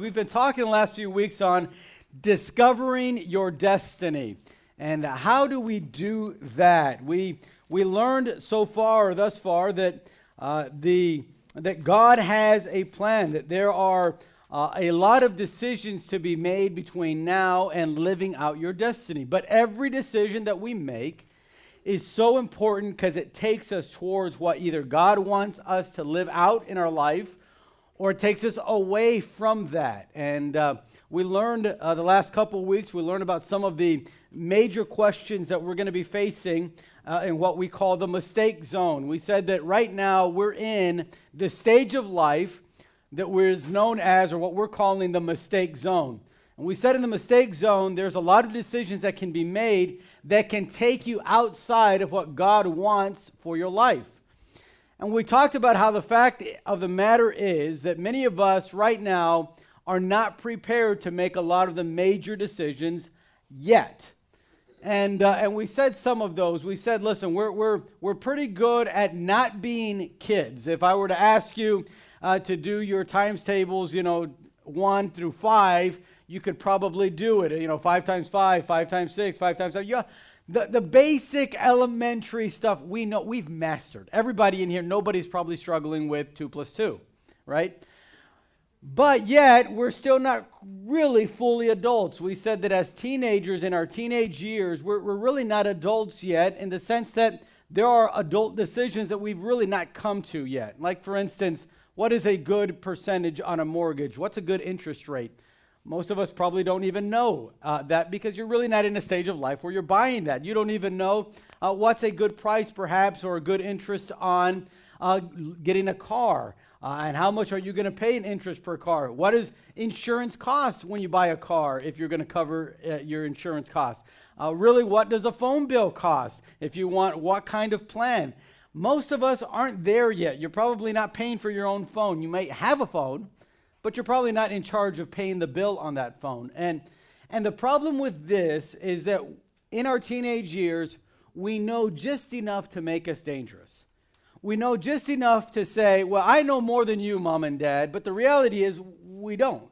We've been talking the last few weeks on discovering your destiny. And how do we do that? We, we learned so far, or thus far, that, uh, the, that God has a plan, that there are uh, a lot of decisions to be made between now and living out your destiny. But every decision that we make is so important because it takes us towards what either God wants us to live out in our life or it takes us away from that. And uh, we learned uh, the last couple weeks, we learned about some of the major questions that we're going to be facing uh, in what we call the mistake zone. We said that right now we're in the stage of life that is known as, or what we're calling the mistake zone. And we said in the mistake zone, there's a lot of decisions that can be made that can take you outside of what God wants for your life. And we talked about how the fact of the matter is that many of us right now are not prepared to make a lot of the major decisions yet. And, uh, and we said some of those. We said, listen, we're, we're, we're pretty good at not being kids. If I were to ask you uh, to do your times tables, you know, one through five, you could probably do it. You know, five times five, five times six, five times seven. Yeah, the, the basic elementary stuff we know we've mastered. Everybody in here, nobody's probably struggling with two plus two, right? But yet, we're still not really fully adults. We said that as teenagers in our teenage years, we're, we're really not adults yet in the sense that there are adult decisions that we've really not come to yet. Like, for instance, what is a good percentage on a mortgage? What's a good interest rate? Most of us probably don't even know uh, that because you're really not in a stage of life where you're buying that. You don't even know uh, what's a good price, perhaps, or a good interest on uh, getting a car. Uh, and how much are you going to pay in interest per car? What does insurance cost when you buy a car if you're going to cover uh, your insurance cost? Uh, really, what does a phone bill cost if you want what kind of plan? Most of us aren't there yet. You're probably not paying for your own phone. You may have a phone, but you're probably not in charge of paying the bill on that phone. And, and the problem with this is that in our teenage years, we know just enough to make us dangerous. We know just enough to say, well, I know more than you, mom and dad, but the reality is we don't.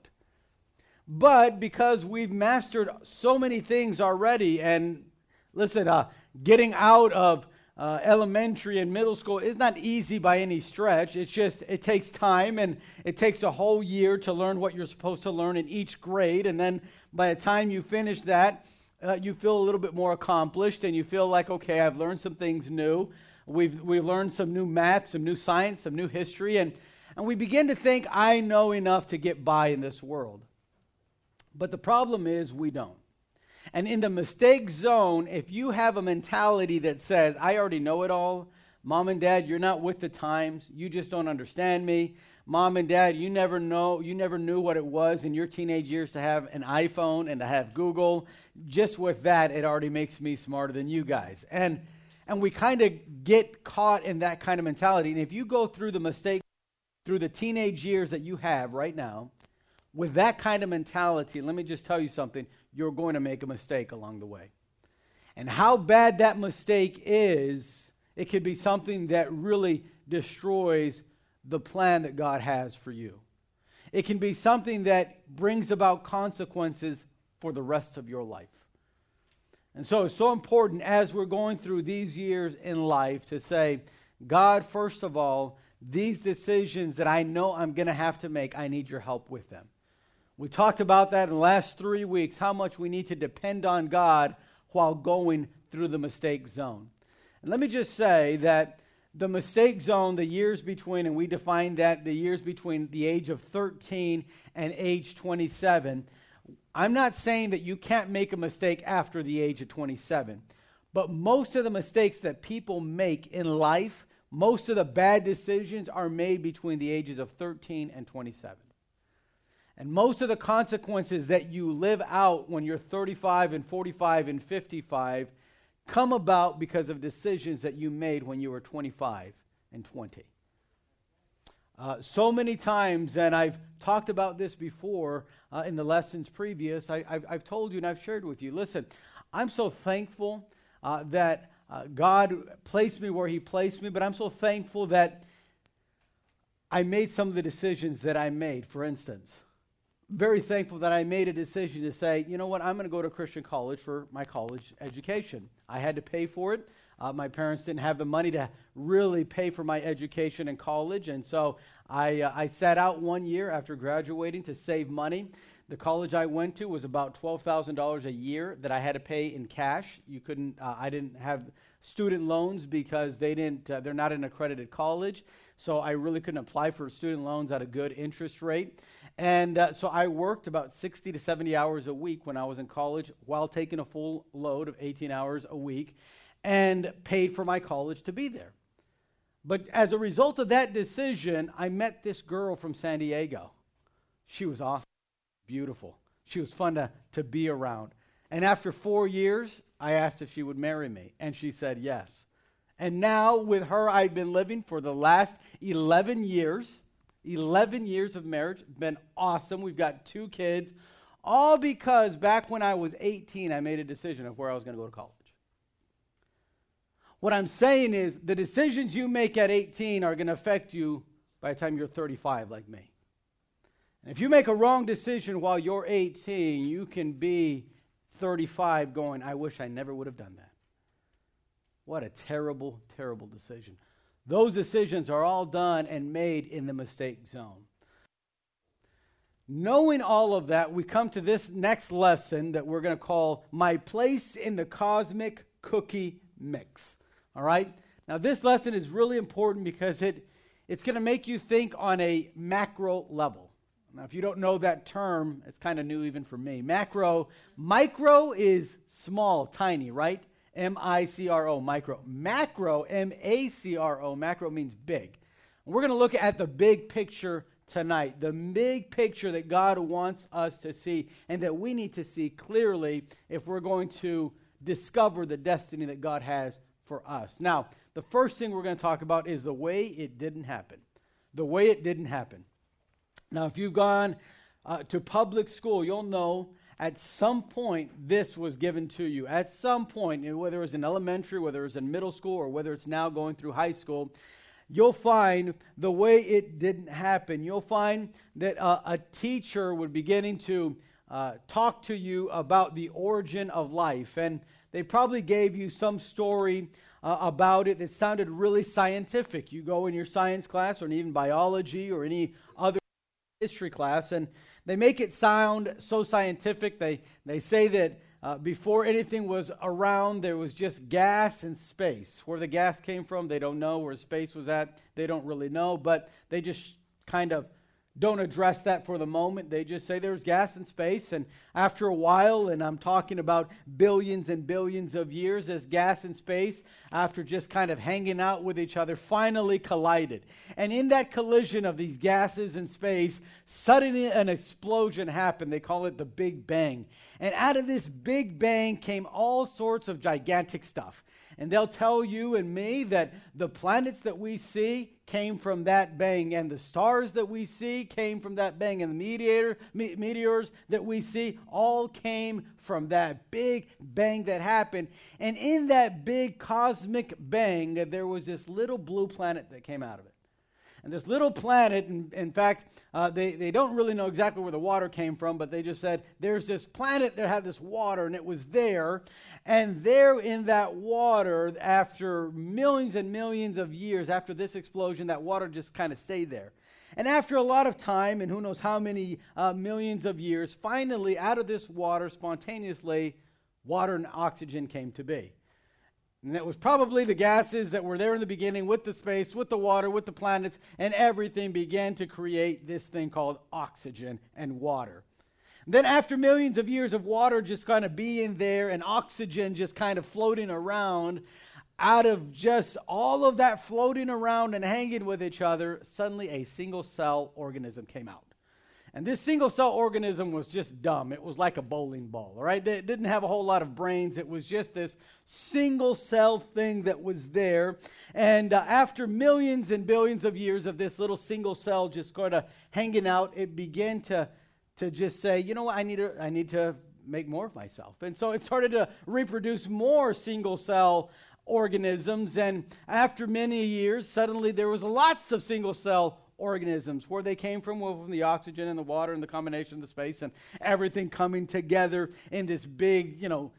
But because we've mastered so many things already, and listen, uh, getting out of uh, elementary and middle school is not easy by any stretch. It's just, it takes time and it takes a whole year to learn what you're supposed to learn in each grade. And then by the time you finish that, uh, you feel a little bit more accomplished and you feel like, okay, I've learned some things new. We've, we've learned some new math, some new science, some new history. And, and we begin to think, I know enough to get by in this world. But the problem is, we don't. And in the mistake zone, if you have a mentality that says, I already know it all, mom and dad, you're not with the times, you just don't understand me. Mom and dad, you never know, you never knew what it was in your teenage years to have an iPhone and to have Google. Just with that, it already makes me smarter than you guys. And and we kind of get caught in that kind of mentality. And if you go through the mistake through the teenage years that you have right now, with that kind of mentality, let me just tell you something you're going to make a mistake along the way. And how bad that mistake is, it could be something that really destroys the plan that God has for you. It can be something that brings about consequences for the rest of your life. And so it's so important as we're going through these years in life to say, God, first of all, these decisions that I know I'm going to have to make, I need your help with them. We talked about that in the last three weeks, how much we need to depend on God while going through the mistake zone. And let me just say that the mistake zone, the years between, and we define that the years between the age of 13 and age 27. I'm not saying that you can't make a mistake after the age of 27, but most of the mistakes that people make in life, most of the bad decisions are made between the ages of 13 and 27. And most of the consequences that you live out when you're 35 and 45 and 55 come about because of decisions that you made when you were 25 and 20. Uh, so many times, and I've talked about this before uh, in the lessons previous, I, have told you and I've shared with you. Listen, I'm so thankful uh, that uh, God placed me where He placed me, but I'm so thankful that I made some of the decisions that I made. For instance, very thankful that I made a decision to say, you know what, I'm going to go to Christian college for my college education. I had to pay for it. Uh, my parents didn't have the money to really pay for my education in college, and so I, uh, I sat out one year after graduating to save money. The college I went to was about $12,000 a year that I had to pay in cash. You couldn't, uh, I didn't have student loans because they didn't, uh, they're not an accredited college. So I really couldn't apply for student loans at a good interest rate. And uh, so I worked about 60 to 70 hours a week when I was in college while taking a full load of 18 hours a week and paid for my college to be there. But as a result of that decision, I met this girl from San Diego. She was awesome, beautiful. She was fun to, to be around. And after four years, I asked if she would marry me, and she said yes. And now, with her, I've been living for the last 11 years. 11 years of marriage. Been awesome. We've got two kids. All because back when I was 18, I made a decision of where I was going to go to college. What I'm saying is the decisions you make at 18 are going to affect you by the time you're 35, like me. And if you make a wrong decision while you're 18, you can be 35 going, I wish I never would have done that. What a terrible, terrible decision. Those decisions are all done and made in the mistake zone. Knowing all of that, we come to this next lesson that we're going to call My Place in the Cosmic Cookie Mix. All right? Now, this lesson is really important because it, it's going to make you think on a macro level. Now, if you don't know that term, it's kind of new even for me. Macro, micro is small, tiny, right? M I C R O, micro. Macro, M A C R O, macro means big. we're going to look at the big picture tonight, the big picture that God wants us to see and that we need to see clearly if we're going to discover the destiny that God has for us. Now, the first thing we're going to talk about is the way it didn't happen. The way it didn't happen. Now, if you've gone uh, to public school, you'll know at some point this was given to you. At some point, whether it was in elementary, whether it was in middle school, or whether it's now going through high school, you'll find the way it didn't happen. You'll find that uh, a teacher would beginning to uh, talk to you about the origin of life. And they probably gave you some story uh, about it that sounded really scientific. You go in your science class or even biology or any other history class, and they make it sound so scientific. They, they say that uh, before anything was around, there was just gas and space. Where the gas came from, they don't know. Where space was at, they don't really know. But they just kind of don't address that for the moment. They just say there's gas in space. And after a while, and I'm talking about billions and billions of years, as gas and space, after just kind of hanging out with each other, finally collided. And in that collision of these gases and space, suddenly an explosion happened. They call it the Big Bang. And out of this Big Bang came all sorts of gigantic stuff. And they'll tell you and me that the planets that we see came from that bang, and the stars that we see came from that bang, and the meteor, me- meteors that we see all came from that big bang that happened. And in that big cosmic bang, there was this little blue planet that came out of it. And this little planet, in, in fact, uh, they, they don't really know exactly where the water came from, but they just said there's this planet that had this water, and it was there. And there in that water, after millions and millions of years after this explosion, that water just kind of stayed there. And after a lot of time, and who knows how many uh, millions of years, finally, out of this water, spontaneously, water and oxygen came to be. And it was probably the gases that were there in the beginning with the space, with the water, with the planets, and everything began to create this thing called oxygen and water. Then, after millions of years of water just kind of being there and oxygen just kind of floating around, out of just all of that floating around and hanging with each other, suddenly a single cell organism came out. And this single cell organism was just dumb. It was like a bowling ball, all right? It didn't have a whole lot of brains. It was just this single cell thing that was there. And uh, after millions and billions of years of this little single cell just kind of hanging out, it began to to just say, you know what, I need to, I need to make more of myself. And so it started to reproduce more single cell organisms. And after many years, suddenly there was lots of single cell organisms. Where they came from, well, from the oxygen and the water and the combination of the space and everything coming together in this big, you know,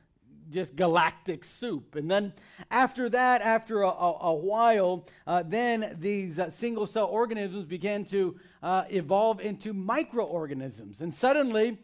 just galactic soup. And then after that, after a, a, a while, uh, then these uh, single cell organisms began to uh, evolve into microorganisms. And suddenly,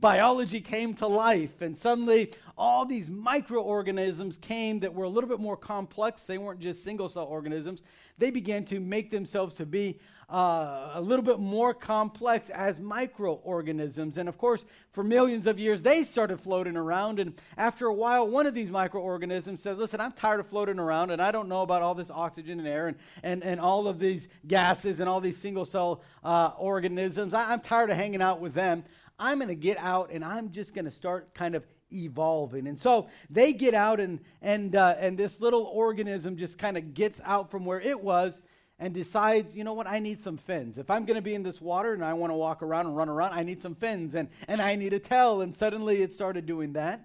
biology came to life. And suddenly, all these microorganisms came that were a little bit more complex. They weren't just single cell organisms. They began to make themselves to be uh, a little bit more complex as microorganisms. And of course, for millions of years, they started floating around. And after a while, one of these microorganisms said, Listen, I'm tired of floating around, and I don't know about all this oxygen and air and, and, and all of these gases and all these single cell uh, organisms. I, I'm tired of hanging out with them. I'm going to get out and I'm just going to start kind of evolving. And so they get out, and, and, uh, and this little organism just kind of gets out from where it was and decides, you know what, I need some fins. If I'm going to be in this water and I want to walk around and run around, I need some fins and, and I need a tail. And suddenly it started doing that.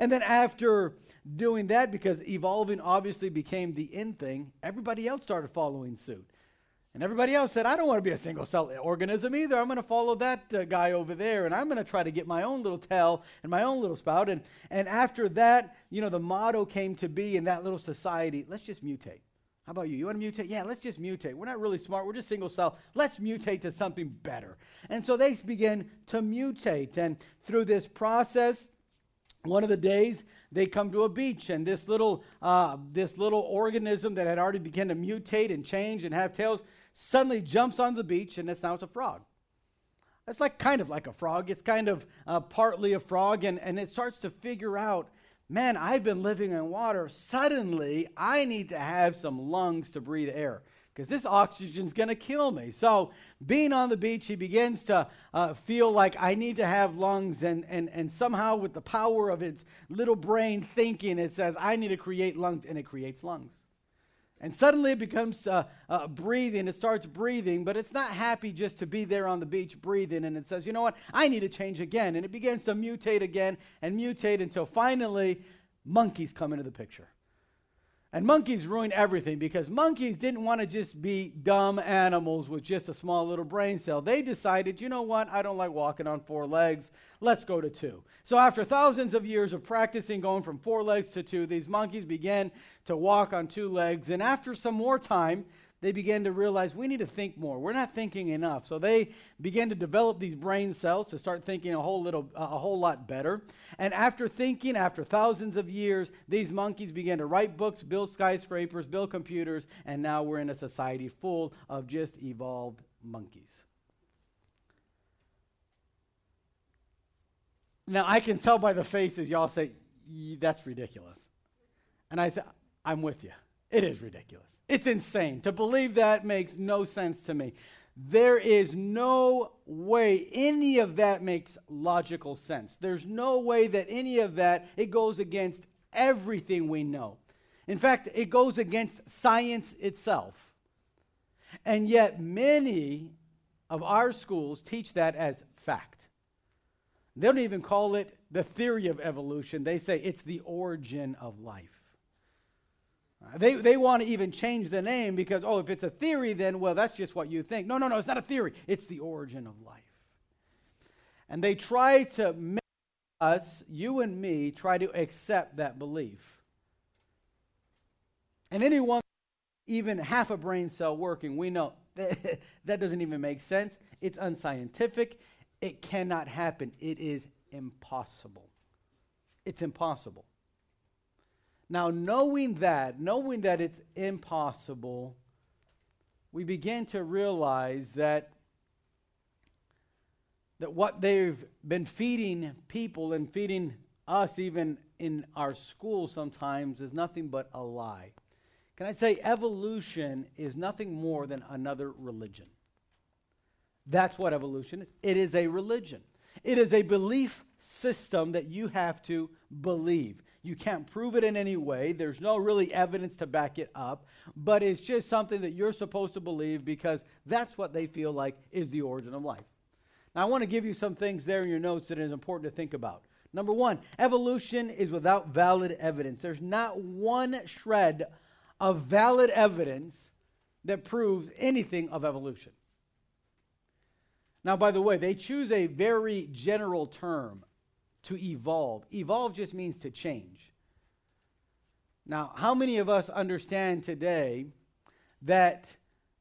And then after doing that, because evolving obviously became the end thing, everybody else started following suit. And everybody else said, I don't want to be a single cell organism either. I'm going to follow that uh, guy over there, and I'm going to try to get my own little tail and my own little spout. And, and after that, you know, the motto came to be in that little society let's just mutate. How about you? You want to mutate? Yeah, let's just mutate. We're not really smart. We're just single cell. Let's mutate to something better. And so they begin to mutate. And through this process, one of the days they come to a beach and this little uh, this little organism that had already begun to mutate and change and have tails suddenly jumps on the beach and it's now it's a frog it's like kind of like a frog it's kind of uh, partly a frog and, and it starts to figure out man, I've been living in water. Suddenly, I need to have some lungs to breathe air because this oxygen's going to kill me. So, being on the beach, he begins to uh, feel like I need to have lungs, and, and, and somehow, with the power of its little brain thinking, it says, I need to create lungs, and it creates lungs. And suddenly it becomes uh, uh, breathing. It starts breathing, but it's not happy just to be there on the beach breathing. And it says, you know what? I need to change again. And it begins to mutate again and mutate until finally monkeys come into the picture. And monkeys ruin everything because monkeys didn't want to just be dumb animals with just a small little brain cell. They decided, you know what, I don't like walking on four legs. Let's go to two. So, after thousands of years of practicing going from four legs to two, these monkeys began to walk on two legs. And after some more time, they began to realize we need to think more. We're not thinking enough. So they began to develop these brain cells to start thinking a whole little uh, a whole lot better. And after thinking after thousands of years, these monkeys began to write books, build skyscrapers, build computers, and now we're in a society full of just evolved monkeys. Now I can tell by the faces y'all say that's ridiculous. And I say I'm with you. It is ridiculous. It's insane. To believe that makes no sense to me. There is no way any of that makes logical sense. There's no way that any of that it goes against everything we know. In fact, it goes against science itself. And yet many of our schools teach that as fact. They don't even call it the theory of evolution. They say it's the origin of life. They, they want to even change the name because, oh, if it's a theory, then, well, that's just what you think. No, no, no, it's not a theory. It's the origin of life. And they try to make us, you and me, try to accept that belief. And anyone, even half a brain cell working, we know that, that doesn't even make sense. It's unscientific. It cannot happen. It is impossible. It's impossible. Now, knowing that, knowing that it's impossible, we begin to realize that, that what they've been feeding people and feeding us, even in our schools sometimes, is nothing but a lie. Can I say evolution is nothing more than another religion? That's what evolution is. It is a religion, it is a belief system that you have to believe. You can't prove it in any way. There's no really evidence to back it up, but it's just something that you're supposed to believe because that's what they feel like is the origin of life. Now, I want to give you some things there in your notes that is important to think about. Number one, evolution is without valid evidence. There's not one shred of valid evidence that proves anything of evolution. Now, by the way, they choose a very general term to evolve. Evolve just means to change. Now, how many of us understand today that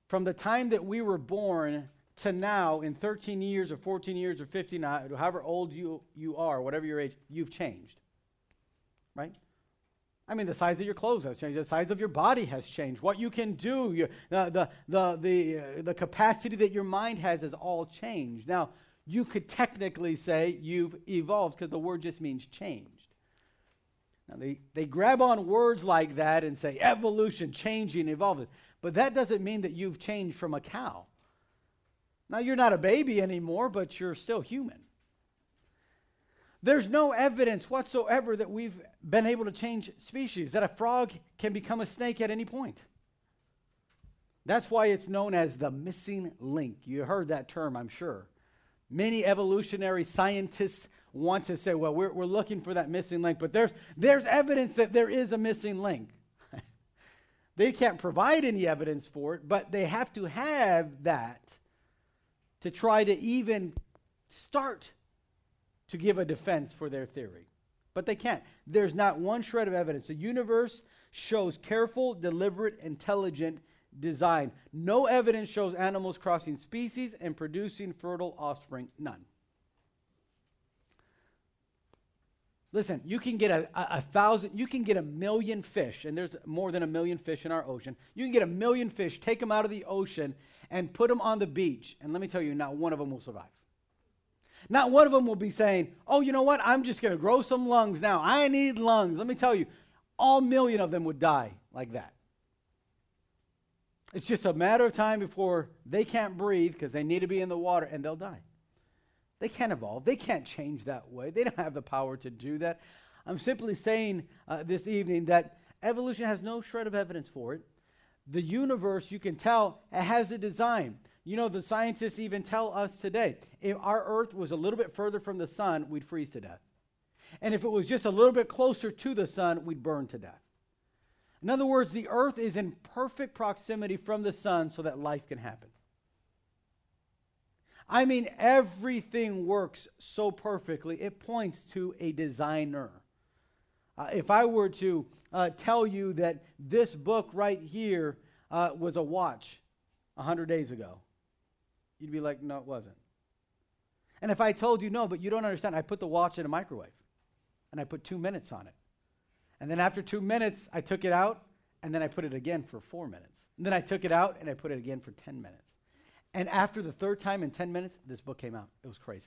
from the time that we were born to now, in 13 years or 14 years or 15, however old you, you are, whatever your age, you've changed? Right? I mean, the size of your clothes has changed. The size of your body has changed. What you can do, your, uh, the, the, the, uh, the capacity that your mind has has all changed. Now, you could technically say you've evolved because the word just means changed. Now, they, they grab on words like that and say evolution, changing, evolving. But that doesn't mean that you've changed from a cow. Now, you're not a baby anymore, but you're still human. There's no evidence whatsoever that we've been able to change species, that a frog can become a snake at any point. That's why it's known as the missing link. You heard that term, I'm sure. Many evolutionary scientists want to say, well, we're, we're looking for that missing link, but there's, there's evidence that there is a missing link. they can't provide any evidence for it, but they have to have that to try to even start to give a defense for their theory. But they can't. There's not one shred of evidence. The universe shows careful, deliberate, intelligent design. No evidence shows animals crossing species and producing fertile offspring. None. Listen, you can get a, a, a, thousand, you can get a million fish, and there's more than a million fish in our ocean. You can get a million fish, take them out of the ocean, and put them on the beach. And let me tell you, not one of them will survive. Not one of them will be saying, oh, you know what? I'm just going to grow some lungs now. I need lungs. Let me tell you, all million of them would die like that. It's just a matter of time before they can't breathe because they need to be in the water and they'll die. They can't evolve. They can't change that way. They don't have the power to do that. I'm simply saying uh, this evening that evolution has no shred of evidence for it. The universe, you can tell, it has a design. You know, the scientists even tell us today if our Earth was a little bit further from the sun, we'd freeze to death. And if it was just a little bit closer to the sun, we'd burn to death. In other words, the Earth is in perfect proximity from the sun so that life can happen. I mean, everything works so perfectly, it points to a designer. Uh, if I were to uh, tell you that this book right here uh, was a watch 100 days ago, You'd be like, no, it wasn't. And if I told you, no, but you don't understand, I put the watch in a microwave and I put two minutes on it. And then after two minutes, I took it out and then I put it again for four minutes. And then I took it out and I put it again for 10 minutes. And after the third time in 10 minutes, this book came out. It was crazy.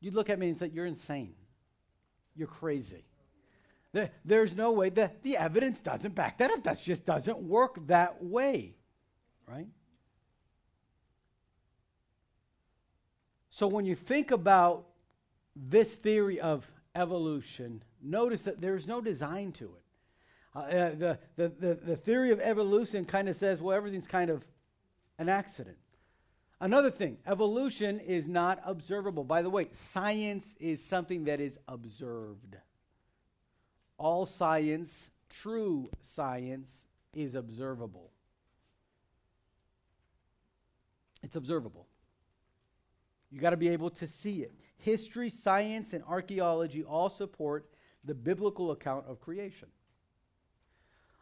You'd look at me and say, You're insane. You're crazy. there's no way. that the evidence doesn't back that up. That just doesn't work that way. Right? So when you think about this theory of evolution, notice that there's no design to it. Uh, uh, the, the, the, the theory of evolution kind of says, well, everything's kind of an accident. Another thing, evolution is not observable. By the way, science is something that is observed. All science, true science, is observable. It's observable. You got to be able to see it. History, science, and archaeology all support the biblical account of creation.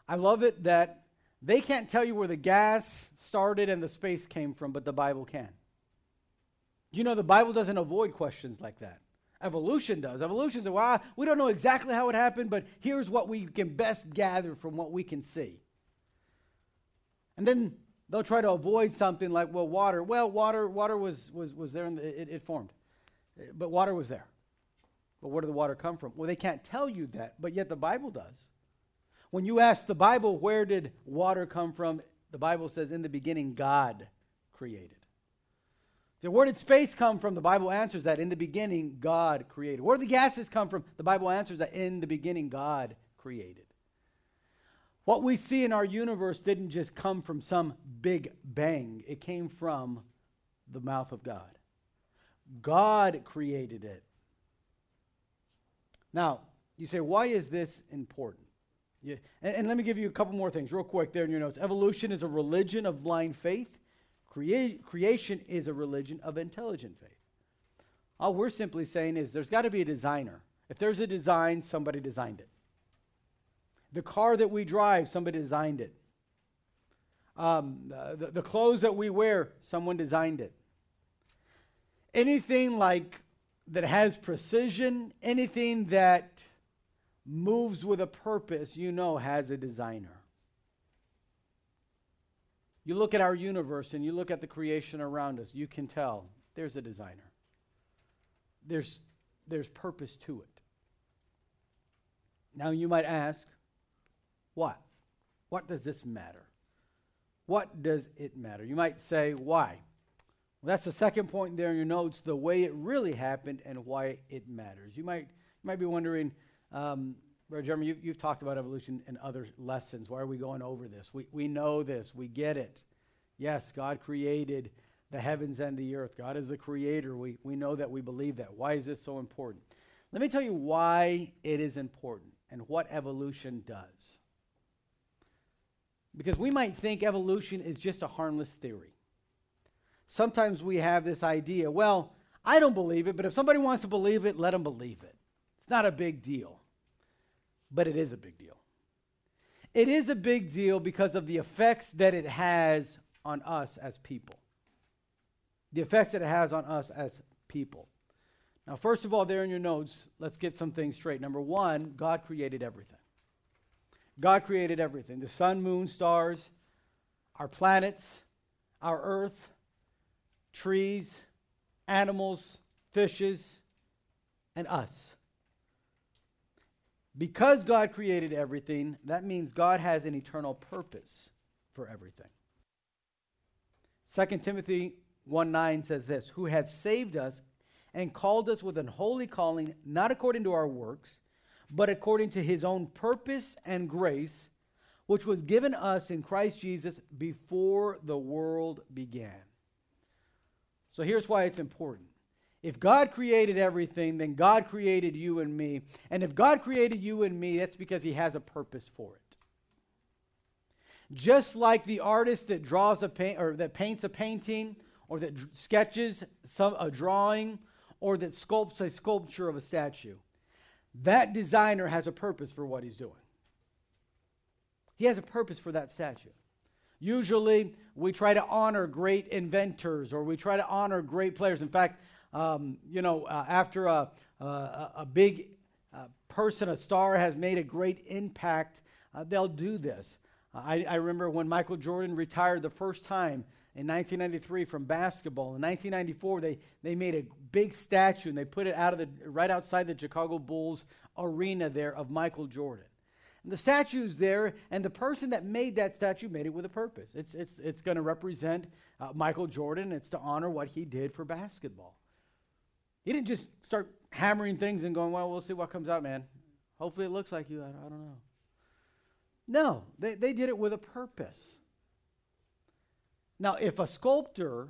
I love it that they can't tell you where the gas started and the space came from, but the Bible can. You know, the Bible doesn't avoid questions like that. Evolution does. Evolution says, well, we don't know exactly how it happened, but here's what we can best gather from what we can see. And then They'll try to avoid something like, well, water. Well, water, water was, was, was there, and it, it formed. But water was there. But where did the water come from? Well, they can't tell you that, but yet the Bible does. When you ask the Bible, where did water come from? The Bible says, in the beginning, God created. So where did space come from? The Bible answers that in the beginning, God created. Where did the gases come from? The Bible answers that in the beginning, God created. What we see in our universe didn't just come from some big bang, it came from the mouth of God. God created it. Now, you say, why is this important? and, and let me give you a couple more things real quick there in your notes. Evolution is a religion of blind faith. Crea- creation is a religion of intelligent faith. All we're simply saying is there's got to be a designer. If there's a design, somebody designed it. The car that we drive, somebody designed it. Um, the, the clothes that we wear, someone designed it. Anything like that has precision, anything that moves with a purpose, you know, has a designer. You look at our universe and you look at the creation around us, you can tell there's a designer. There's, there's purpose to it. Now you might ask, what? What does this matter? What does it matter? You might say, why? Well, that's the second point there in your notes, the way it really happened and why it matters. You might, you might be wondering, um, Brother Jeremy, you, you've talked about evolution in other lessons. Why are we going over this? We, we know this. We get it. Yes, God created the heavens and the earth. God is the creator. We, we know that. We believe that. Why is this so important? Let me tell you why it is important and what evolution does. Because we might think evolution is just a harmless theory. Sometimes we have this idea, well, I don't believe it, but if somebody wants to believe it, let them believe it. It's not a big deal but it is a big deal. It is a big deal because of the effects that it has on us as people. The effects that it has on us as people. Now, first of all, there in your notes, let's get some things straight. Number one, God created everything. God created everything the sun, moon, stars, our planets, our earth, trees, animals, fishes, and us. Because God created everything, that means God has an eternal purpose for everything. 2 Timothy 1 9 says this Who hath saved us and called us with an holy calling, not according to our works, but according to his own purpose and grace, which was given us in Christ Jesus before the world began. So here's why it's important if God created everything, then God created you and me. And if God created you and me, that's because He has a purpose for it. Just like the artist that draws a paint or that paints a painting or that sketches some, a drawing or that sculpts a sculpture of a statue, that designer has a purpose for what he's doing. He has a purpose for that statue. Usually, we try to honor great inventors or we try to honor great players. In fact, um, you know, uh, after a, a, a big uh, person, a star, has made a great impact, uh, they'll do this. I, I, remember when Michael Jordan retired the first time in 1993 from basketball. In 1994, they, they made a big statue and they put it out of the, right outside the Chicago Bulls arena there of Michael Jordan. And the statue's there, and the person that made that statue made it with a purpose. It's, it's, it's going to represent uh, Michael Jordan. It's to honor what he did for basketball. He didn't just start hammering things and going, well, we'll see what comes out, man. Hopefully it looks like you. I, I don't know. No, they, they did it with a purpose. Now, if a sculptor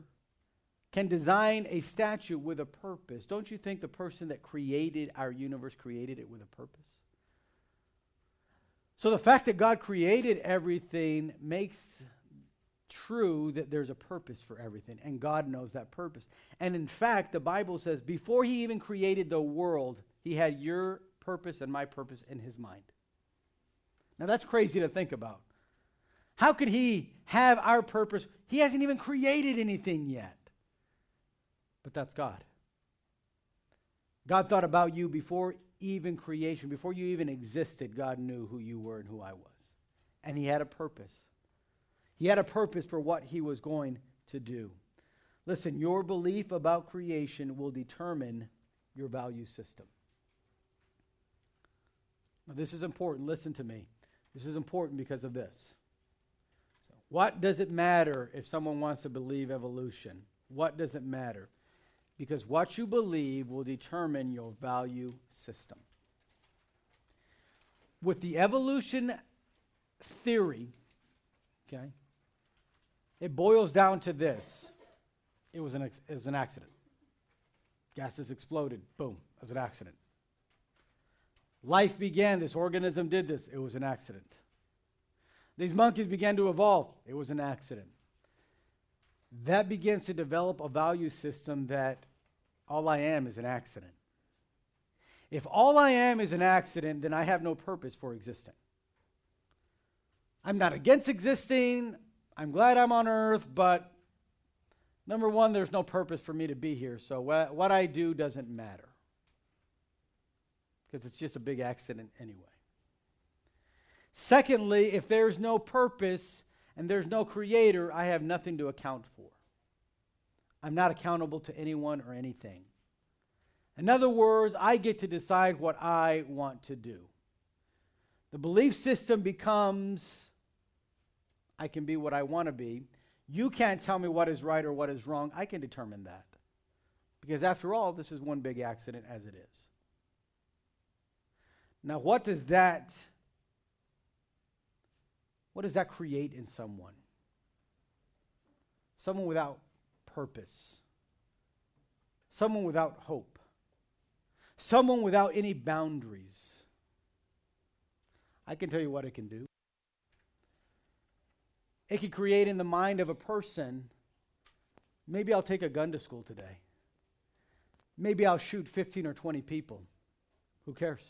can design a statue with a purpose, don't you think the person that created our universe created it with a purpose? So the fact that God created everything makes true that there's a purpose for everything, and God knows that purpose. And in fact, the Bible says before He even created the world, He had your purpose and my purpose in His mind. Now, that's crazy to think about. How could He have our purpose? He hasn't even created anything yet. But that's God. God thought about you before even creation, before you even existed, God knew who you were and who I was. And He had a purpose. He had a purpose for what he was going to do. Listen, your belief about creation will determine your value system. Now, this is important. Listen to me. This is important because of this. So, what does it matter if someone wants to believe evolution? What does it matter? Because what you believe will determine your value system. With the evolution theory, okay, it boils down to this it was an, it was an accident. Gases exploded. Boom. It was an accident. Life began. This organism did this. It was an accident. These monkeys began to evolve. It was an accident. that begins to develop a value system that all I am is an accident. If all I am is an accident, then I have no purpose for existing. I'm not against existing. I'm glad I'm on earth, but number one, there's no purpose for me to be here. So what, what I do doesn't matter because it's just a big accident anyway. Secondly, if there's no purpose and there's no creator, I have nothing to account for. I'm not accountable to anyone or anything. In other words, I get to decide what I want to do. The belief system becomes I can be what I want to be. You can't tell me what is right or what is wrong. I can determine that. Because after all, this is one big accident as it is. Now, what does that what does that create in someone? Someone without purpose. Someone without hope. Someone without any boundaries. I can tell you what it can do. It can create in the mind of a person maybe I'll take a gun to school today. Maybe I'll shoot 15 or 20 people. Who cares?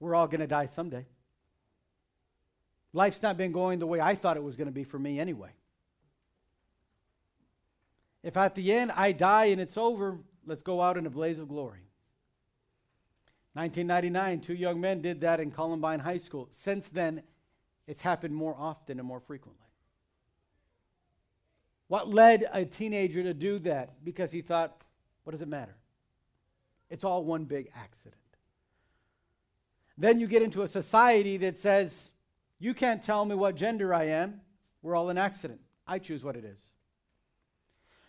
We're all going to die someday. Life's not been going the way I thought it was going to be for me anyway. If at the end I die and it's over, let's go out in a blaze of glory. 1999, two young men did that in Columbine High School. Since then, it's happened more often and more frequently. What led a teenager to do that? Because he thought, what does it matter? It's all one big accident. Then you get into a society that says, you can't tell me what gender I am. We're all an accident. I choose what it is.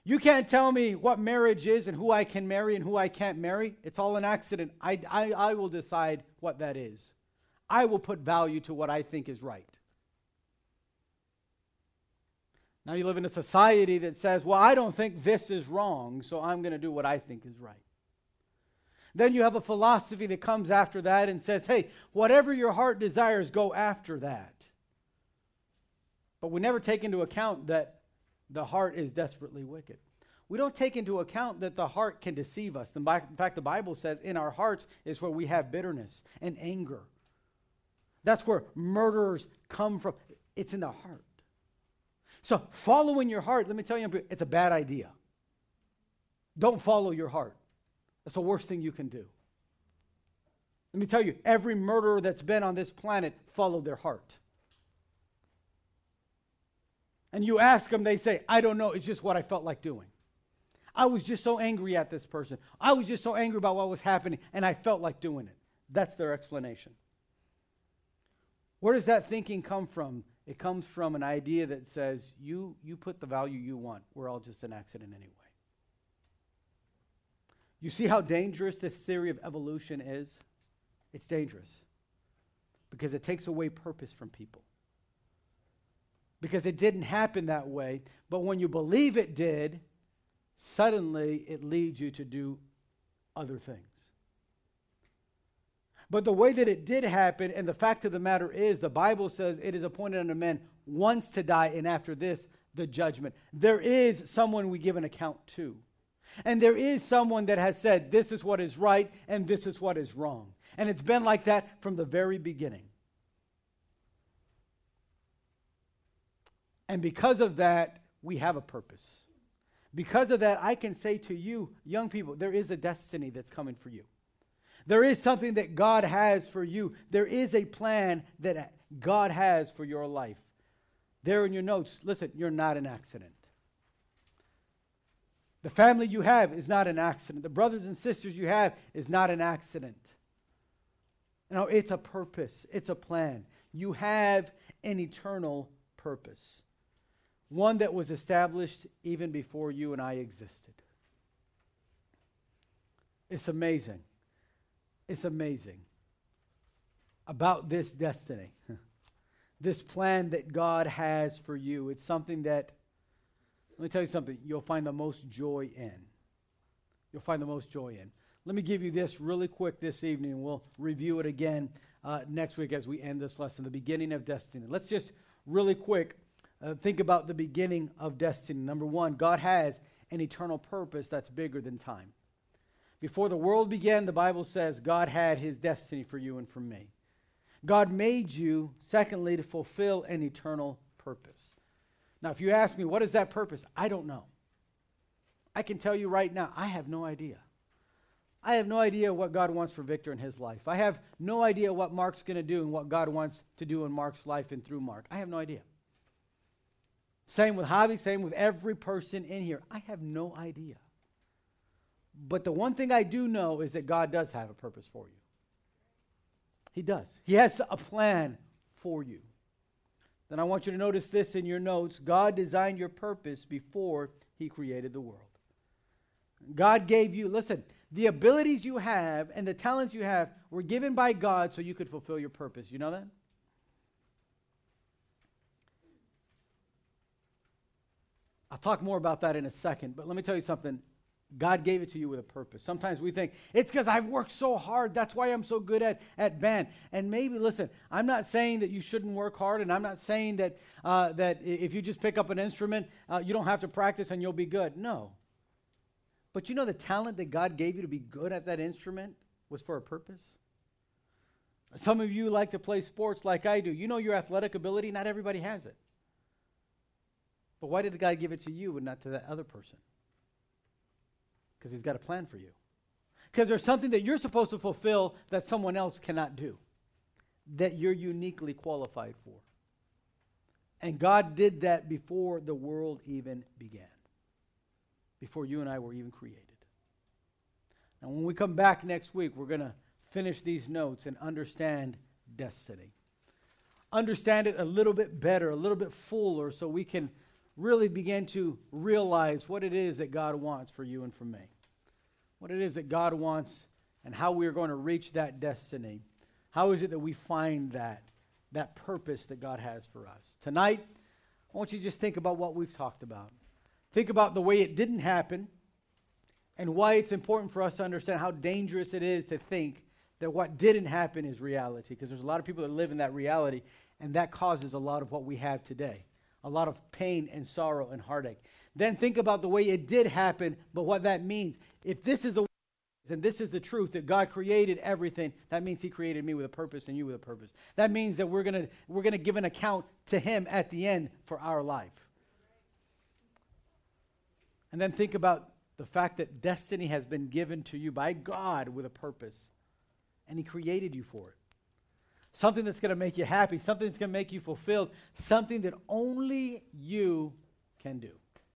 You can't tell me what marriage is and who I can marry and who I can't marry. It's all an accident. I, I, I will decide what that is. I will put value to what I think is right. Now you live in a society that says, well, I don't think this is wrong, so I'm going to do what I think is right. Then you have a philosophy that comes after that and says, hey, whatever your heart desires, go after that. But we never take into account that the heart is desperately wicked. We don't take into account that the heart can deceive us. In fact, the Bible says in our hearts is where we have bitterness and anger. That's where murderers come from. It's in the heart. So, following your heart, let me tell you, it's a bad idea. Don't follow your heart. That's the worst thing you can do. Let me tell you, every murderer that's been on this planet followed their heart. And you ask them, they say, I don't know, it's just what I felt like doing. I was just so angry at this person. I was just so angry about what was happening, and I felt like doing it. That's their explanation. Where does that thinking come from? It comes from an idea that says, you, you put the value you want. We're all just an accident anyway. You see how dangerous this theory of evolution is? It's dangerous because it takes away purpose from people. Because it didn't happen that way, but when you believe it did, suddenly it leads you to do other things. But the way that it did happen, and the fact of the matter is, the Bible says it is appointed unto men once to die, and after this, the judgment. There is someone we give an account to. And there is someone that has said, this is what is right and this is what is wrong. And it's been like that from the very beginning. And because of that, we have a purpose. Because of that, I can say to you, young people, there is a destiny that's coming for you. There is something that God has for you. There is a plan that God has for your life. There in your notes, listen, you're not an accident. The family you have is not an accident. The brothers and sisters you have is not an accident. Know, it's a purpose, it's a plan. You have an eternal purpose, one that was established even before you and I existed. It's amazing. It's amazing about this destiny, this plan that God has for you. It's something that let me tell you something you'll find the most joy in. You'll find the most joy in. Let me give you this really quick this evening, we'll review it again uh, next week as we end this lesson, the beginning of destiny. Let's just really quick uh, think about the beginning of destiny. Number one, God has an eternal purpose that's bigger than time. Before the world began, the Bible says God had his destiny for you and for me. God made you, secondly, to fulfill an eternal purpose. Now, if you ask me, what is that purpose? I don't know. I can tell you right now, I have no idea. I have no idea what God wants for Victor in his life. I have no idea what Mark's going to do and what God wants to do in Mark's life and through Mark. I have no idea. Same with Javi, same with every person in here. I have no idea. But the one thing I do know is that God does have a purpose for you. He does. He has a plan for you. Then I want you to notice this in your notes God designed your purpose before He created the world. God gave you, listen, the abilities you have and the talents you have were given by God so you could fulfill your purpose. You know that? I'll talk more about that in a second, but let me tell you something. God gave it to you with a purpose. Sometimes we think, it's because I've worked so hard. That's why I'm so good at, at band. And maybe, listen, I'm not saying that you shouldn't work hard, and I'm not saying that, uh, that if you just pick up an instrument, uh, you don't have to practice and you'll be good. No. But you know the talent that God gave you to be good at that instrument was for a purpose? Some of you like to play sports like I do. You know your athletic ability, not everybody has it. But why did God give it to you and not to that other person? Because He's got a plan for you. Because there's something that you're supposed to fulfill that someone else cannot do, that you're uniquely qualified for. And God did that before the world even began, before you and I were even created. Now, when we come back next week, we're going to finish these notes and understand destiny. Understand it a little bit better, a little bit fuller, so we can really begin to realize what it is that God wants for you and for me. What it is that God wants and how we are going to reach that destiny. How is it that we find that, that purpose that God has for us? Tonight, I want you to just think about what we've talked about. Think about the way it didn't happen and why it's important for us to understand how dangerous it is to think that what didn't happen is reality. Because there's a lot of people that live in that reality, and that causes a lot of what we have today a lot of pain and sorrow and heartache. Then think about the way it did happen, but what that means. If this is the and this is the truth that God created everything, that means He created me with a purpose and you with a purpose. That means that we're gonna we're gonna give an account to Him at the end for our life. And then think about the fact that destiny has been given to you by God with a purpose, and He created you for it something that's going to make you happy, something that's going to make you fulfilled, something that only you can do.